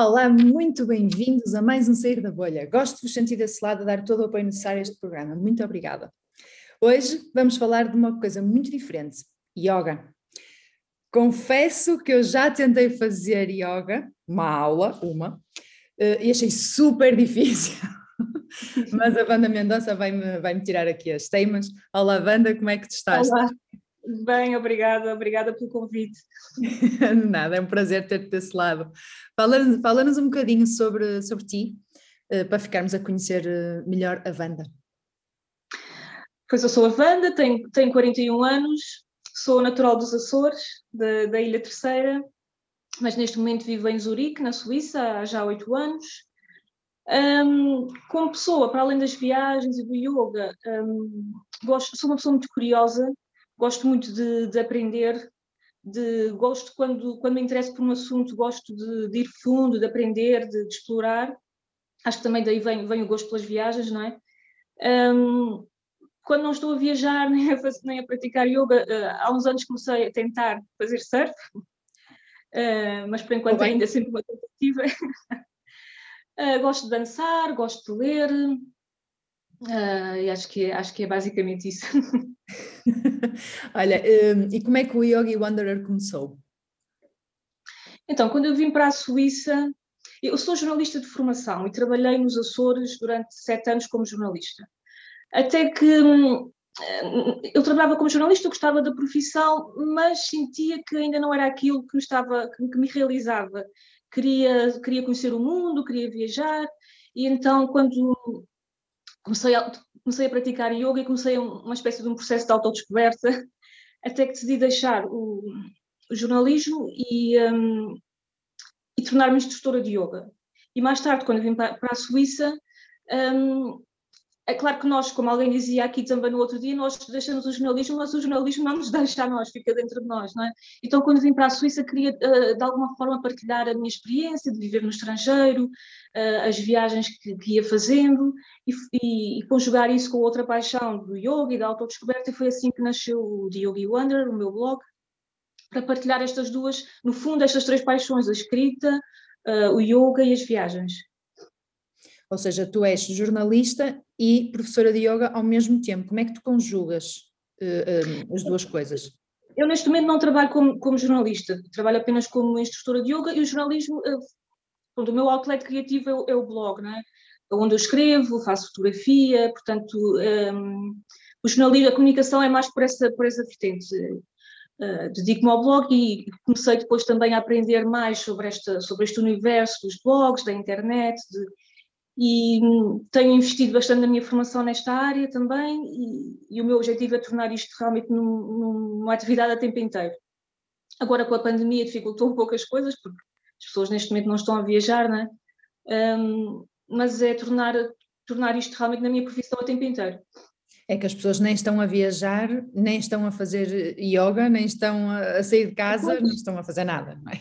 Olá, muito bem-vindos a mais um Sair da Bolha. Gosto de vos sentir desse lado a dar todo o apoio necessário a este programa. Muito obrigada. Hoje vamos falar de uma coisa muito diferente: yoga. Confesso que eu já tentei fazer yoga, uma aula, uma, eh, e achei super difícil. Mas a Wanda Mendonça vai-me vai -me tirar aqui as temas. Olá, Wanda, como é que tu estás? Olá. Bem, obrigada, obrigada pelo convite. Nada, é um prazer ter-te desse lado. Fala-nos fala um bocadinho sobre, sobre ti, eh, para ficarmos a conhecer eh, melhor a Wanda. Pois eu sou a Wanda, tenho, tenho 41 anos, sou natural dos Açores, da, da Ilha Terceira, mas neste momento vivo em Zurique, na Suíça, há já oito anos. Um, como pessoa, para além das viagens e do yoga, um, gosto, sou uma pessoa muito curiosa, gosto muito de, de aprender, de, gosto quando, quando me interesso por um assunto, gosto de, de ir fundo, de aprender, de, de, explorar. Acho que também daí vem, vem o gosto pelas viagens, não é? Um, quando não estou a viajar nem a, fazer, nem a praticar yoga, uh, há uns anos comecei a tentar fazer surf, uh, mas por enquanto ainda é sempre uma tentativa. uh, gosto de dançar, gosto de ler, e acho que, acho que é basicamente isso. Olha, um, e como é que o Yogi Wanderer começou? Então, quando eu vim para a Suíça, eu sou jornalista de formação e trabalhei nos Açores durante sete anos como jornalista. Até que hum, eu trabalhava como jornalista, gostava da profissão, mas sentia que ainda não era aquilo que me, estava, que me realizava. Queria, queria conhecer o mundo, queria viajar, e então, quando comecei a, comecei a praticar yoga e comecei uma espécie de um processo de autodescoberta, até que decidi deixar o, o jornalismo e, um, e tornar-me instrutora de yoga. E mais tarde, quando vim para, para a Suíça, um, é claro que nós, como alguém dizia aqui também no outro dia, nós deixamos o jornalismo, mas o jornalismo não nos deixa a nós, fica dentro de nós, não é? Então, quando vim para a Suíça, queria uh, de alguma forma partilhar a minha experiência de viver no estrangeiro, uh, as viagens que, ia fazendo e, e, e, conjugar isso com outra paixão do yoga e da autodescoberta, e foi assim que nasceu o The Yogi Wonder, o meu blog, para partilhar estas duas, no fundo, estas três paixões, a escrita, uh, o yoga e as viagens. Ou seja, tu és jornalista e professora de yoga ao mesmo tempo. Como é que tu conjugas uh, as duas coisas? Eu neste momento não trabalho como, como, jornalista, trabalho apenas como instrutora de yoga e o jornalismo, uh, o meu outlet criativo é o, é o, blog, não é? onde eu escrevo, faço fotografia, portanto, um, o jornalismo, a comunicação é mais por essa, por essa vertente. Uh, dedico-me ao blog e comecei depois também a aprender mais sobre, esta, sobre este universo dos blogs, da internet, de, e tenho investido bastante na minha formação nesta área também e, e o meu objetivo é tornar isto realmente num, numa atividade a tempo inteiro. Agora com a pandemia dificultou um pouco as coisas porque as pessoas neste momento não estão a viajar, né? Um, mas é tornar, tornar isto realmente na minha profissão a tempo inteiro. É que as pessoas nem estão a viajar, nem estão a fazer yoga, nem estão a sair de casa, não estão a fazer nada, não é?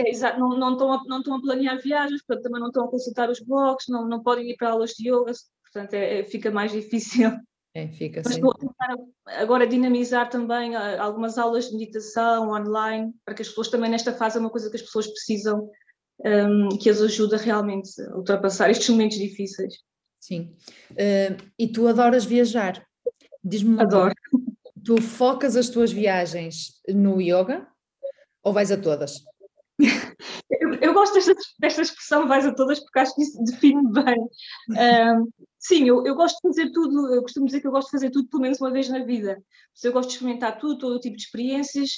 É, exato, não, não, estão a, não estão a planear viagens, portanto também não estão a consultar os blogs, não, não podem ir para aulas de yoga, portanto é, é fica mais difícil. É, fica Mas a tentar agora dinamizar também ah, algumas aulas de meditação online, para que as pessoas também nesta fase é uma coisa que as pessoas precisam, um, que as ajuda realmente a ultrapassar estes momentos difíceis. Sim. Uh, e tu adoras viajar? Diz-me Adoro. Tu focas as tuas viagens no yoga ou vais a todas? Eu, eu, gosto desta, desta expressão, vais a todas, porque acho que isso define bem. Um, sim, eu, eu gosto de fazer tudo, eu costumo dizer que eu gosto de fazer tudo pelo menos uma vez na vida. Eu gosto de experimentar tudo, todo o tipo de experiências,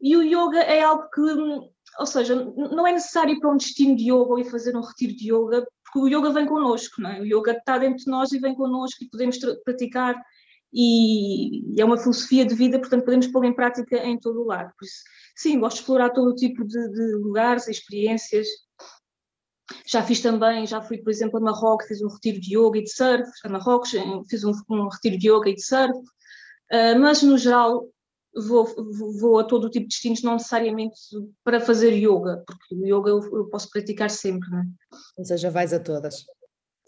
e o yoga é algo que, ou seja, não é necessário ir para um destino de yoga ou ir fazer um retiro de yoga, porque o yoga vem connosco, não é? O yoga está dentro de nós e vem connosco e podemos praticar, e é uma filosofia de vida, portanto podemos pô-la em prática em todo o lado. Por isso, sim, gosto de explorar todo o tipo de, de lugares, experiências. Já fiz também, já fui, por exemplo, a Marrocos, fiz um retiro de yoga e de surf, a Marrocos fiz um, um retiro de yoga e de surf, uh, mas no geral vou, vou, a todo o tipo de destinos, não necessariamente para fazer yoga, porque o yoga eu, eu posso praticar sempre, não é? Ou seja, vais a todas.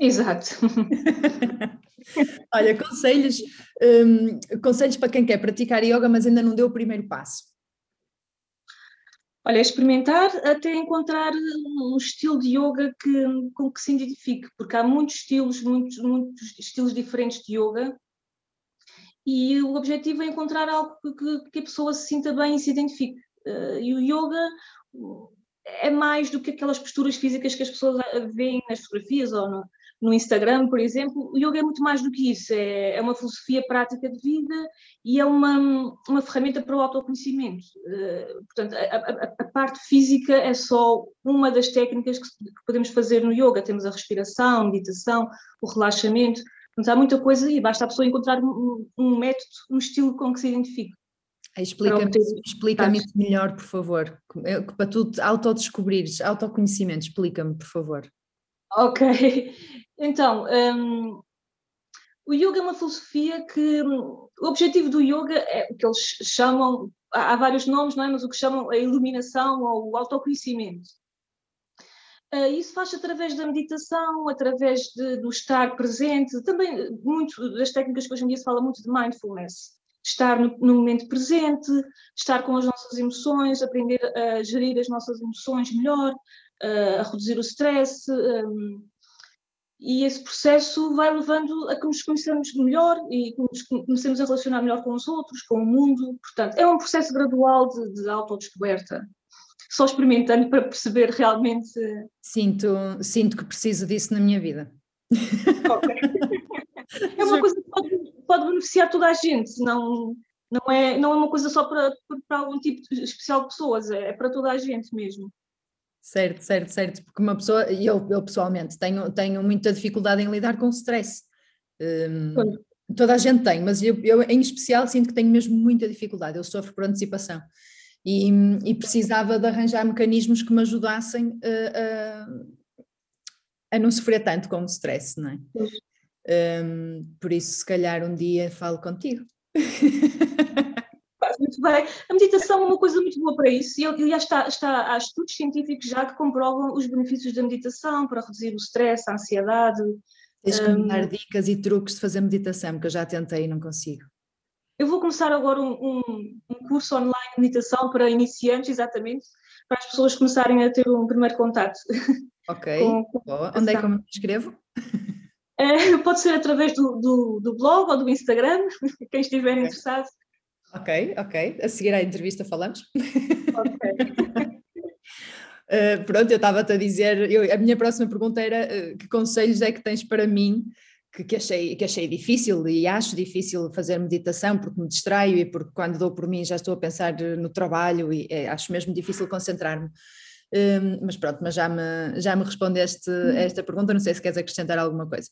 Exato. Olha, conselhos, um, conselhos para quem quer praticar yoga, mas ainda não deu o primeiro passo. Olha, é experimentar até encontrar um estilo de yoga que, com que se identifique, porque há muitos estilos, muitos, muitos estilos diferentes de yoga, e o objetivo é encontrar algo que, que a pessoa se sinta bem e se identifique. Uh, e o yoga é mais do que aquelas posturas físicas que as pessoas veem nas fotografias ou no, no Instagram, por exemplo, o yoga é muito mais do que isso, é, é uma filosofia prática de vida e é uma, uma ferramenta para o autoconhecimento. Uh, portanto, a, a, a, parte física é só uma das técnicas que, que, podemos fazer no yoga. Temos a respiração, a meditação, o relaxamento. Portanto, há muita coisa e basta a pessoa encontrar um, um método, um estilo com que se identifique. Explica-me explica isso melhor, por favor, para tu autodescobrires, autoconhecimento, explica-me, por favor. Ok, então, um, o yoga é uma filosofia que o objetivo do yoga é o que eles chamam, há, vários nomes, não é? mas o que chamam a iluminação ou o autoconhecimento. Uh, isso faz através da meditação, através de, do estar presente, também muito das técnicas que hoje em dia se fala muito de mindfulness. Estar no, no momento presente, estar com as nossas emoções, aprender a gerir as nossas emoções melhor, uh, a reduzir o stress, um, e esse processo vai levando a que nos conheçamos melhor e que nos comecemos a relacionar melhor com os outros, com o mundo. Portanto, é um processo gradual de, de autodescoberta. Só experimentando para perceber realmente. Sinto, sinto que preciso disso na minha vida. é uma coisa que pode, pode, beneficiar toda a gente, não, não, é, não é uma coisa só para, para algum tipo especial de pessoas, é, é para toda a gente mesmo. Certo, certo, certo, porque uma pessoa, e eu, eu pessoalmente tenho, tenho muita dificuldade em lidar com o stress. Um, toda a gente tem, mas eu, eu, em especial sinto que tenho mesmo muita dificuldade, eu sofro por antecipação. E, e precisava de arranjar mecanismos que me ajudassem a, a, a não sofrer tanto com o stress, não é? Um, por isso, se calhar um dia falo contigo. muito bem. A meditação é uma coisa muito boa para isso e aliás está, está, há estudos científicos já que comprovam os benefícios da meditação para reduzir o stress, a ansiedade. Tens que me dar dicas e truques de fazer meditação, porque eu já tentei e não consigo. Eu vou começar agora um, um, um curso online de meditação para iniciantes, exatamente, para as pessoas começarem a ter um primeiro contato. Ok. com, com Onde é que eu me inscrevo? É, pode ser através do, do, do, blog ou do Instagram, quem estiver okay. interessado. Ok, ok. A seguir à entrevista falamos. Ok. Uh, pronto, eu estava-te a dizer, eu, a minha próxima pergunta era uh, que conselhos é que tens para mim que, que, achei, que achei difícil e acho difícil fazer meditação porque me distraio e porque quando dou por mim já estou a pensar no trabalho e é, acho mesmo difícil concentrar-me. Uh, mas pronto, mas já me, já me respondeste a esta pergunta, não sei se queres acrescentar alguma coisa.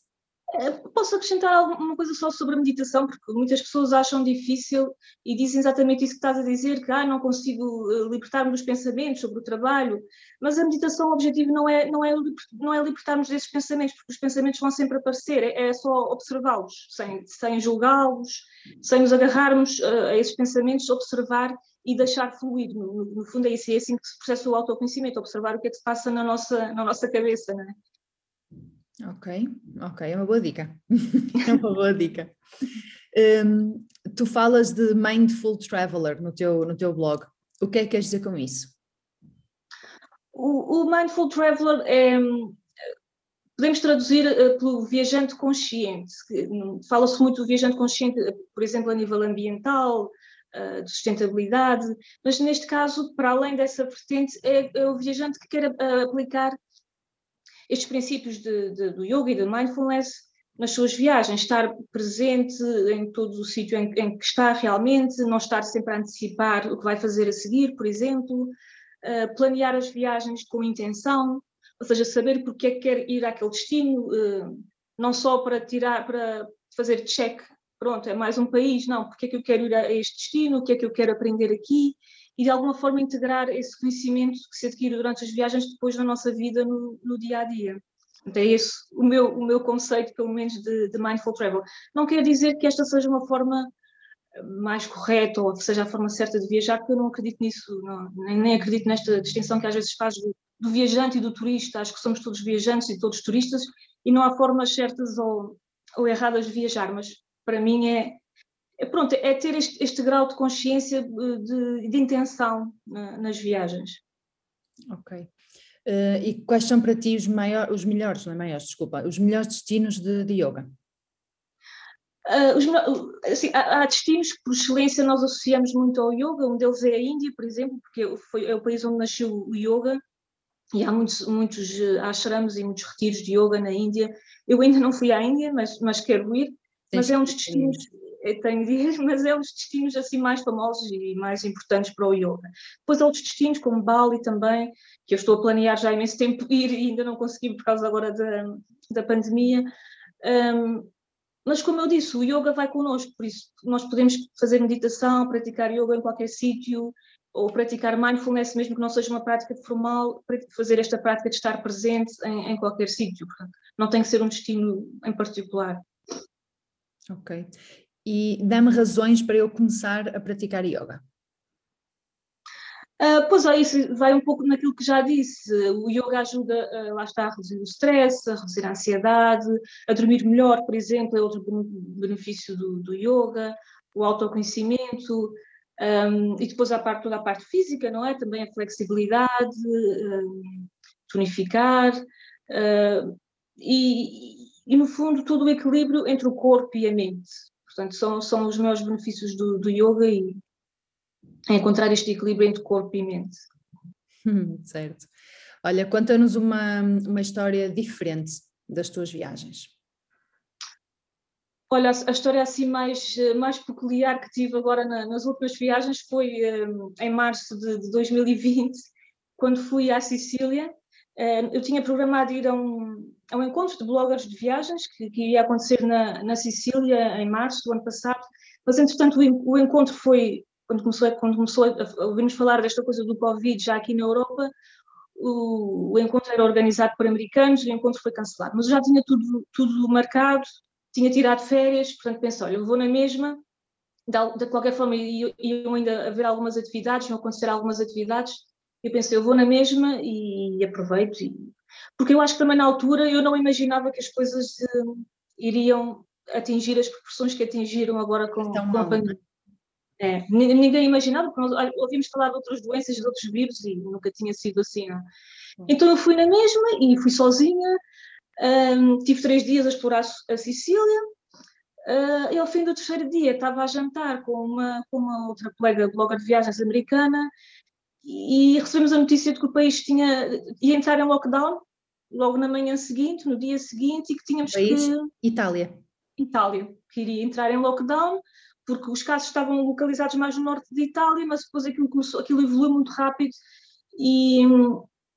Eh, posso acrescentar alguma coisa só sobre a meditação, porque muitas pessoas acham difícil e dizem exatamente isso que estás a dizer, que ah, não consigo eh, libertar-me dos pensamentos sobre o trabalho, mas a meditação, o objetivo não é, não é, não é libertar-nos desses pensamentos, porque os pensamentos vão sempre aparecer, é, é só observá-los, sem, sem julgá-los, sem nos agarrarmos uh, a esses pensamentos, observar e deixar fluir. No, no, fundo é isso, é assim que se processa o autoconhecimento, observar o que é que se passa na nossa, na nossa cabeça, não é? Ok, ok, é uma boa dica. é uma boa dica. Um, tu falas de Mindful Traveler no teu, no teu blog. O que é que queres dizer com isso? O, o Mindful Traveler é. Podemos traduzir uh, pelo viajante consciente. Hum, fala-se muito do viajante consciente, por exemplo, a nível ambiental, uh, de sustentabilidade, mas neste caso, para além dessa vertente, é, é o viajante que quer uh, aplicar estes princípios de, de, do yoga e do mindfulness nas suas viagens, estar presente em todo o sítio em, em, que está realmente, não estar sempre a antecipar o que vai fazer a seguir, por exemplo, uh, planear as viagens com intenção, ou seja, saber porque é que quer ir àquele destino, uh, não só para tirar, para fazer check, pronto, é mais um país, não, porque é que eu quero ir a este destino, o que é que eu quero aprender aqui, e de alguma forma integrar esse conhecimento que se adquire durante as viagens depois na nossa vida no, no dia a dia. Então, é esse o meu, o meu conceito, pelo menos, de, de, mindful travel. Não quer dizer que esta seja uma forma mais correta ou que seja a forma certa de viajar, porque eu não acredito nisso, não, nem, nem, acredito nesta distinção que às vezes faz do, do, viajante e do turista. Acho que somos todos viajantes e todos turistas e não há formas certas ou, ou erradas de viajar, mas para mim é, pronto, é ter este, este grau de consciência de, de intenção na, nas viagens. Ok. Uh, e quais são para ti os, maior, os melhores, não é maiores, desculpa, os melhores destinos de, de yoga? Uh, os, assim, há, há, destinos que, por excelência, nós associamos muito ao yoga. Um deles é a Índia, por exemplo, porque foi, é o país onde nasceu o yoga. E há muitos, muitos eh, ashrams e muitos retiros de yoga na Índia. Eu ainda não fui à Índia, mas, mas quero ir. Mas é um dos destinos, tenho ir, mas é dos destinos assim mais famosos e mais importantes para o yoga. Depois há outros destinos, como Bali também, que eu estou a planear já há imenso tempo ir e ainda não consegui por causa agora da, da pandemia. Um, mas como eu disse, o yoga vai connosco, por isso nós podemos fazer meditação, praticar yoga em qualquer sítio, ou praticar mindfulness, mesmo que não seja uma prática formal, fazer esta prática de estar presente em, em qualquer sítio. Não tem que ser um destino em particular. Ok. E dá-me razões para eu começar a praticar yoga. Uh, pois é, isso vai um pouco naquilo que já disse. O yoga ajuda, uh, lá está, a reduzir o stress, a reduzir a ansiedade, a dormir melhor, por exemplo, é outro benefício do, do yoga, o autoconhecimento, um, e depois a parte, toda a parte física, não é? Também a flexibilidade, um, tonificar, uh, e, e, no fundo todo o equilíbrio entre o corpo e a mente. Portanto, são, são os maiores benefícios do, do yoga e encontrar este equilíbrio entre corpo e mente. Hum, certo. Olha, conta-nos uma, uma história diferente das tuas viagens. Olha, a história assim mais, mais peculiar que tive agora na, nas últimas viagens foi um, em março de, de, 2020, quando fui à Sicília. Um, eu tinha programado ir a um, a um encontro de bloggers de viagens que, que ia acontecer na, na Sicília em março do ano passado, mas entretanto o, o encontro foi quando começou, quando começou a ouvirmos falar desta coisa do Covid já aqui na Europa, o, o, encontro era organizado por americanos e o encontro foi cancelado. Mas eu já tinha tudo, tudo marcado, tinha tirado férias, portanto pensei, olha, eu vou na mesma, de, de qualquer forma iam ainda haver algumas atividades, iam acontecer algumas atividades, eu pensei, eu vou na mesma e aproveito. E, porque eu acho que também na altura eu não imaginava que as coisas uh, iriam atingir as proporções que atingiram agora com, com a pandemia. É, ninguém imaginava, porque nós ouvimos falar de outras doenças, de outros vírus e nunca tinha sido assim. Não? Então eu fui na mesma e fui sozinha, um, tive três dias a explorar a Sicília. Uh, e ao fim do terceiro dia estava a jantar com uma, com uma outra colega blogger de viagens americana e recebemos a notícia de que o país tinha, ia entrar em lockdown logo na manhã seguinte, no dia seguinte, e que tínhamos país, que. Itália. Itália, que iria entrar em lockdown porque os casos estavam localizados mais no norte de Itália, mas depois aquilo, começou, aquilo evoluiu muito rápido e,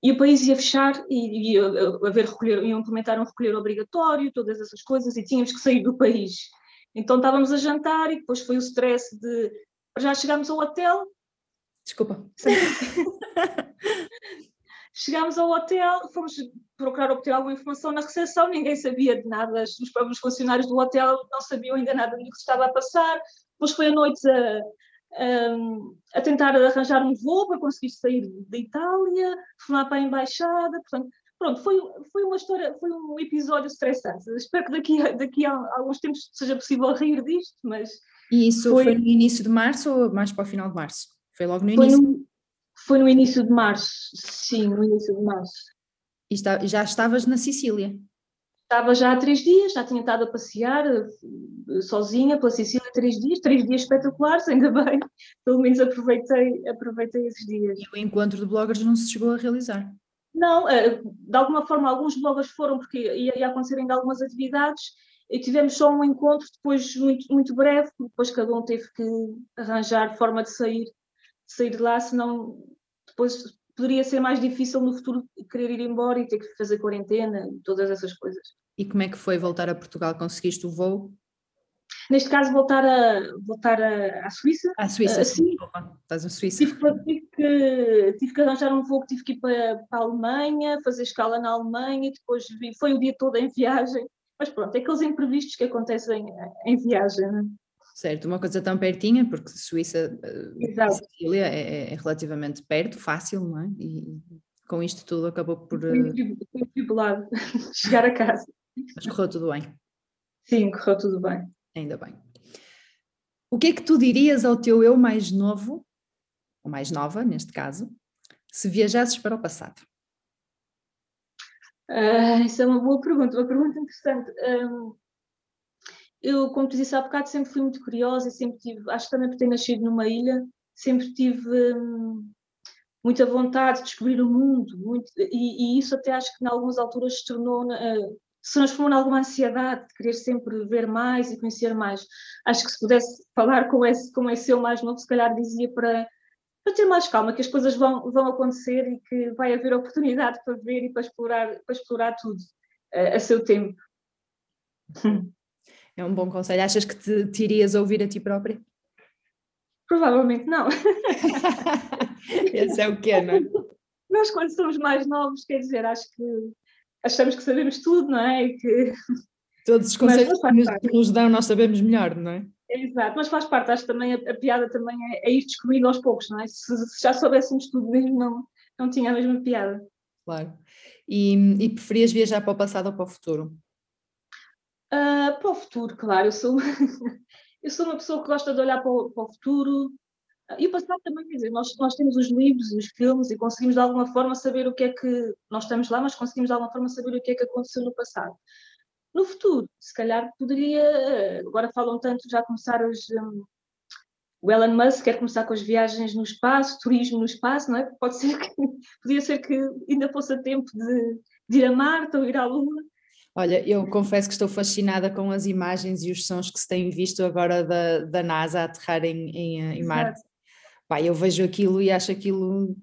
e o país ia fechar e ia haver recolher, iam implementar um recolher obrigatório, todas essas coisas, e tínhamos que sair do país. Então estávamos a jantar e depois foi o stress de já chegámos ao hotel. Desculpa. chegámos ao hotel, fomos procurar obter alguma informação na recepção, ninguém sabia de nada, os próprios funcionários do hotel não sabiam ainda nada do que estava a passar, depois foi a noite a, a, a, tentar arranjar um voo para conseguir sair da Itália, lá para a embaixada, portanto, pronto, foi, foi uma história, foi um episódio estressante. Espero que daqui, daqui a alguns tempos seja possível rir disto, mas... E isso foi, foi no início de março ou mais para o final de março? Foi logo no início? Foi no, foi no início de março, sim, no início de março. E está, já estavas na Sicília? Estava já há três dias, já tinha estado a passear eh, sozinha pela Sicília três dias, três dias espetaculares, ainda bem, pelo menos aproveitei, aproveitei esses dias. E o encontro de bloggers não se chegou a realizar? Não, eh, de alguma forma alguns bloggers foram porque ia, ia acontecer ainda algumas atividades e tivemos só um encontro depois muito, muito breve, depois cada um teve que arranjar forma de sair, de sair de lá, senão depois poderia ser mais difícil no futuro querer ir embora e ter que fazer quarentena, todas essas coisas. E como é que foi voltar a Portugal? Conseguiste o voo? Neste caso, voltar, a, voltar a, à Suíça. À Suíça, uh, sim. Estás na Suíça. Tive, tive, que, tive que arranjar um voo que tive que ir para, para a Alemanha, fazer escala na Alemanha, e depois vi, foi o dia todo em viagem. Mas pronto, é aqueles imprevistos que acontecem em viagem. Certo, uma coisa tão pertinha, porque Suíça, eh, Sicília é, é, relativamente perto, fácil, não é? E com isto tudo acabou por. Foi eh, tribulado chegar a casa. Mas correu tudo bem. Sim, correu tudo bem. Ainda bem. O que é que tu dirias ao teu eu mais novo, ou mais nova, neste caso, se viajasses para o passado? Uh, isso é uma boa pergunta, uma pergunta interessante. Um, eu, como te disse há bocado, sempre fui muito curiosa e sempre tive, acho que também por ter nascido numa ilha, sempre tive um, muita vontade de descobrir o mundo, muito, e, e, isso até acho que em algumas alturas se tornou, uh, se transformou em alguma ansiedade de querer sempre ver mais e conhecer mais. Acho que se pudesse falar com esse, com esse eu mais novo, se calhar dizia para, para ter mais calma, que as coisas vão, vão acontecer e que vai haver oportunidade para ver e para explorar, para explorar tudo uh, a seu tempo. É um bom conselho. Achas que te, te irias ouvir a ti própria? Provavelmente não. Esse é o quê, não é? Nós, quando somos mais novos, quer dizer, acho que achamos que sabemos tudo, não é? E que... Todos os conselhos que nos, dão, nós sabemos melhor, não é? Exato, mas faz parte, acho que também a, a piada também é, é, ir descobrindo aos poucos, não é? Se, se, já soubéssemos tudo mesmo, não, não tinha a mesma piada. Claro. E, e preferias viajar para o passado ou para o futuro? Uh, para o futuro, claro, eu sou, eu sou uma pessoa que gosta de olhar para o, para o futuro uh, e o passado também, quer dizer, nós, nós temos os livros, os filmes e conseguimos de alguma forma saber o que é que, nós estamos lá, mas conseguimos de alguma forma saber o que é que aconteceu no passado. No futuro, se calhar poderia, agora falam tanto já começar os, um, o Elon Musk quer começar com as viagens no espaço, turismo no espaço, não é? Pode ser que, podia ser que ainda fosse a tempo de, de ir a Marte ou ir à Lua, Olha, eu confesso que estou fascinada com as imagens e os sons que se têm visto agora da, da NASA a aterrar em, em, eh, em Marte. Pá, eu vejo aquilo e acho aquilo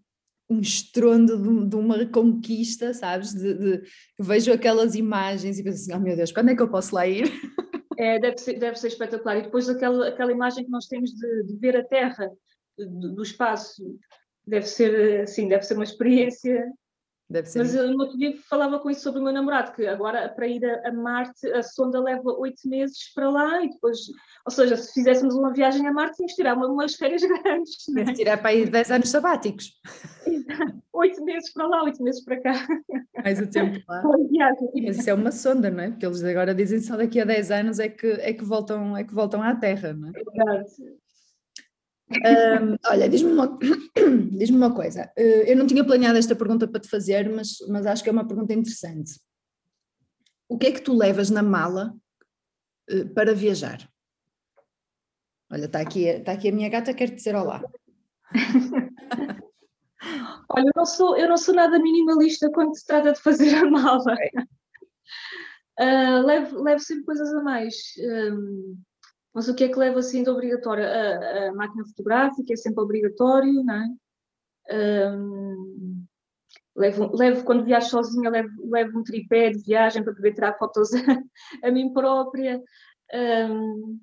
um estrondo de, de uma reconquista, sabes? De, de, vejo aquelas imagens e penso assim, oh meu Deus, quando é que eu posso lá ir? É, deve, ser, deve ser espetacular. E depois aquela, aquela imagem que nós temos de, de ver a Terra do, do espaço, deve ser, assim, deve ser uma experiência Deve ser. Mas eu no outro dia falava com isso sobre o meu namorado, que agora para ir a, Marte a sonda leva oito meses para lá e depois, ou seja, se fizéssemos uma viagem a Marte tínhamos que tirar uma, umas férias grandes. Né? Tirar para ir dez anos sabáticos. oito meses para lá, oito meses para cá. Mais o tempo lá. Mas isso é uma sonda, não é? Porque eles agora dizem só daqui a dez anos é que, é que, voltam, é que voltam à Terra, não é? Verdade. Um, olha, diz-me uma, diz uma coisa. Uh, eu não tinha planeado esta pergunta para te fazer, mas, mas acho que é uma pergunta interessante. O que é que tu levas na mala uh, para viajar? Olha, está aqui, está aqui a minha gata, quer dizer olá. Olha, eu não, sou, eu não sou nada minimalista quando se trata de fazer a mala. Uh, levo, levo sempre coisas a mais. Um, mas o que é que leva assim de obrigatório? A, a máquina fotográfica é sempre obrigatório, não é? Um, levo, levo, quando viajo sozinha, levo, levo um tripé de viagem para poder tirar fotos a, a mim própria. Um,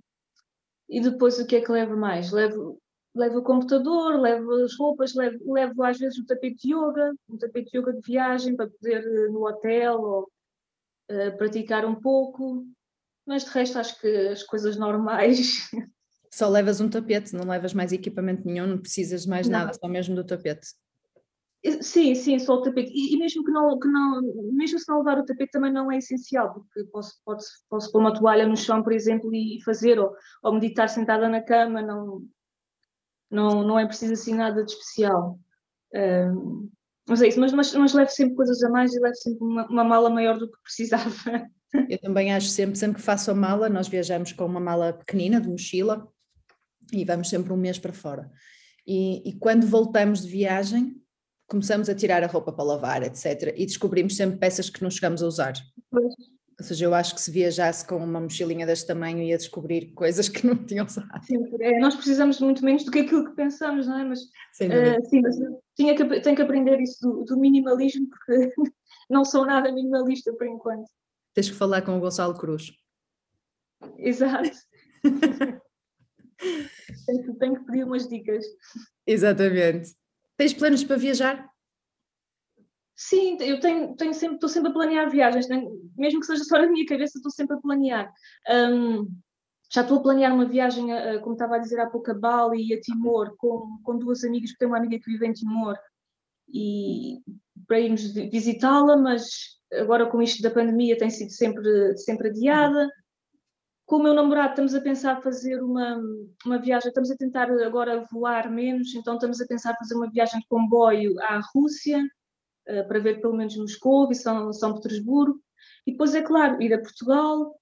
e depois o que é que levo mais? Levo, levo o computador, levo as roupas, levo, levo às vezes o tapete de yoga, um tapete de yoga de viagem para poder eh, no hotel ou uh, praticar um pouco mas de resto acho que as coisas normais. Só levas um tapete, não levas mais equipamento nenhum, não precisas de mais não. nada, só mesmo do tapete. Sim, sim, só o tapete. E, e, mesmo que não, que não, mesmo se não levar o tapete também não é essencial, porque posso, posso, posso pôr uma toalha no chão, por exemplo, e fazer, ou, ou meditar sentada na cama, não, não, não é preciso assim nada de especial. Um, mas é isso, mas, mas, mas levo sempre coisas a mais e levo sempre uma, uma mala maior do que precisava. Eu também acho sempre, sempre que faço a mala, nós viajamos com uma mala pequenina, de mochila, e vamos sempre um mês para fora. E, e, quando voltamos de viagem, começamos a tirar a roupa para lavar, etc. E descobrimos sempre peças que não chegamos a usar. Pois. Ou seja, eu acho que se viajasse com uma mochilinha deste tamanho ia descobrir coisas que não tinham usado. Sim, é, nós precisamos muito menos do que aquilo que pensamos, não é? Mas, uh, sim, mas tinha que, tenho que aprender isso do, do minimalismo, porque não sou nada minimalista por enquanto. Tens que falar com o Gonçalo Cruz. Exato. tenho, tenho que pedir umas dicas. Exatamente. Tens planos para viajar? Sim, eu tenho, tenho sempre, estou sempre a planear viagens, mesmo que seja só na minha cabeça, estou sempre a planear. Um, já estou a planear uma viagem, a, como estava a dizer há pouco, a Bali e a Timor, com, com duas amigas, porque tenho uma amiga que vive em Timor, e para irmos visitá-la, mas agora com isto da pandemia tem sido sempre, sempre adiada. com o meu namorado estamos a pensar fazer uma, uma viagem, estamos a tentar agora voar menos, então estamos a pensar fazer uma viagem de comboio à Rússia, uh, para ver pelo menos Moscou e São, São Petersburgo. E depois, é claro, ir a Portugal,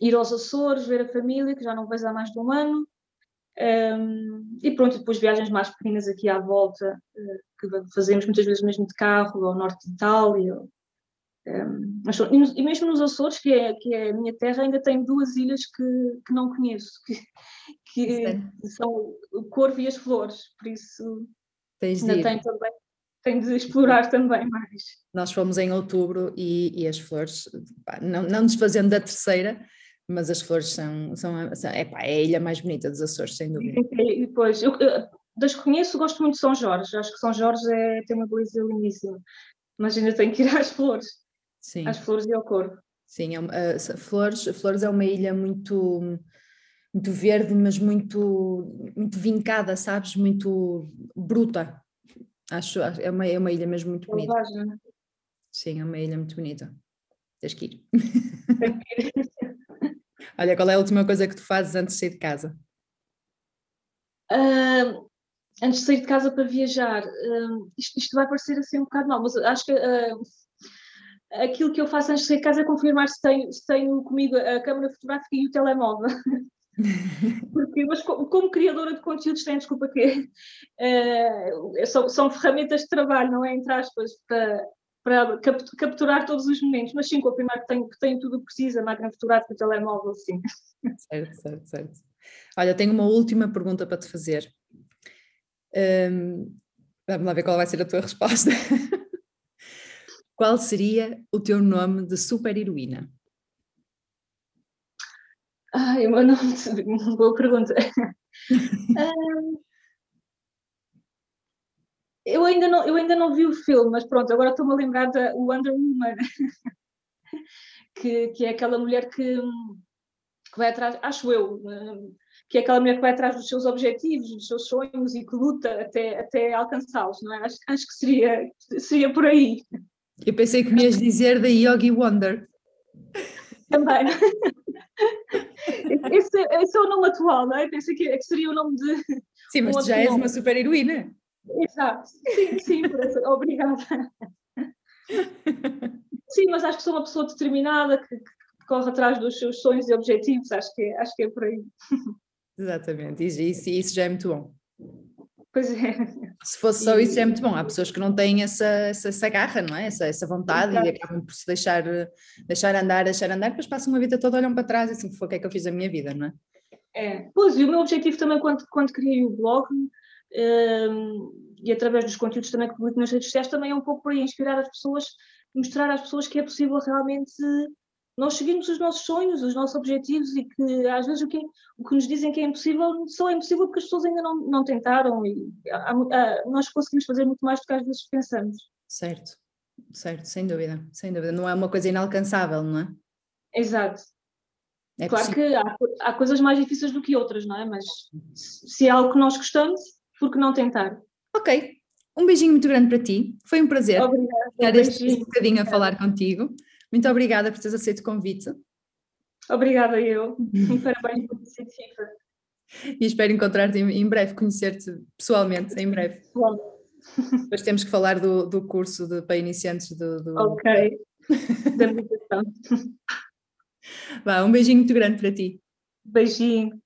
ir aos Açores, ver a família, que já não vejo há mais de um ano. Um, e pronto, depois viagens mais pequenas aqui à volta, uh, que fazemos muitas vezes mesmo de carro, ao norte de Itália, um, mas, e mesmo nos Açores, que é, que é a minha terra, ainda tem duas ilhas que, que não conheço, que, que são o Corvo e as Flores, por isso Tens ainda tem também, tem de explorar também mais. Nós fomos em outubro e, e as flores, pá, não, não desfazendo da terceira, mas as flores são, são, são é, pá, é a ilha mais bonita dos Açores, sem dúvida. E depois, eu, das que conheço, gosto muito de São Jorge, acho que São Jorge é, tem uma beleza lindíssima, mas ainda tenho que ir às flores. Sim. às flores e ao corvo. Sim, é, uh, flores, flores é uma ilha muito muito verde, mas muito muito vincada, sabes? Muito bruta. Acho é uma, é uma ilha mesmo muito bonita. Selvagem. Sim, é uma ilha muito bonita. Tens que ir. Olha, qual é a última coisa que tu fazes antes de sair de casa? Uh, antes de sair de casa para viajar, uh, isto, isto, vai parecer assim um bocado mal, mas acho que uh, aquilo que eu faço antes de sair de casa é confirmar se tenho, se tenho comigo a câmera fotográfica e o telemóvel. Porque, mas como, criadora de conteúdos, tem desculpa que é, são, são, ferramentas de trabalho, não é? Entre aspas, para, para capturar todos os momentos, mas sim, confirmar que tenho, que tenho tudo o que precisa, a máquina fotográfica, o telemóvel, sim. Certo, certo, certo. Olha, tenho uma última pergunta para te fazer. Um, vamos lá ver qual vai ser a tua resposta. Qual seria o teu nome de super-heroína? Ai, o meu nome de... Boa pergunta. um, eu, ainda não, eu ainda não vi o filme, mas pronto, agora estou-me a lembrar da Wonder Woman, que, que é aquela mulher que, que vai atrás, acho eu, que é aquela mulher que vai atrás dos seus objetivos, dos seus sonhos e que luta até, até alcançá-los, não é? Acho, acho que seria, seria por aí. Eu pensei que me ias dizer da Yogi Wonder. Também. Esse, esse, é o nome atual, não é? Pensei que, que seria o nome de. Sim, mas um tu já és nome. uma super heroína. Exato, sim, sim, obrigada. Sim, mas acho que sou uma pessoa determinada que, que, corre atrás dos seus sonhos e objetivos, acho que, é, acho que é por aí. Exatamente, isso, isso, já é muito bom. Pois é. Se fosse só isso, é muito bom. Há pessoas que não têm essa, essa, essa garra, não é? Essa, essa vontade Exato. e acabam por se deixar, deixar andar, deixar andar, depois passam uma vida toda, olham para trás e assim, foi o que é que eu fiz a minha vida, não é? É, pois, e o meu objetivo também quando, quando criei o blog um, e através dos conteúdos também que publico nas redes sociais também é um pouco para inspirar as pessoas, mostrar às pessoas que é possível realmente nós seguimos os nossos sonhos, os nossos objetivos e que às vezes o que, o que nos dizem que é impossível só é impossível porque as pessoas ainda não, não tentaram e há, há, nós conseguimos fazer muito mais do que às vezes pensamos. Certo, certo, sem dúvida, sem dúvida. Não é uma coisa inalcançável, não é? Exato. É claro possível. que há, há coisas mais difíceis do que outras, não é? Mas se é algo que nós gostamos, por que não tentar? Ok, um beijinho muito grande para ti. Foi um prazer Obrigada, estar este bocadinho a falar contigo. Muito obrigada por teres aceito o convite. Obrigada eu. E parabéns por ter FIFA. E espero encontrar-te em breve, conhecer-te pessoalmente em breve. Depois temos que falar do, do curso de, para iniciantes do. do... Ok. da meditação. Vá, um beijinho muito grande para ti. Beijinho.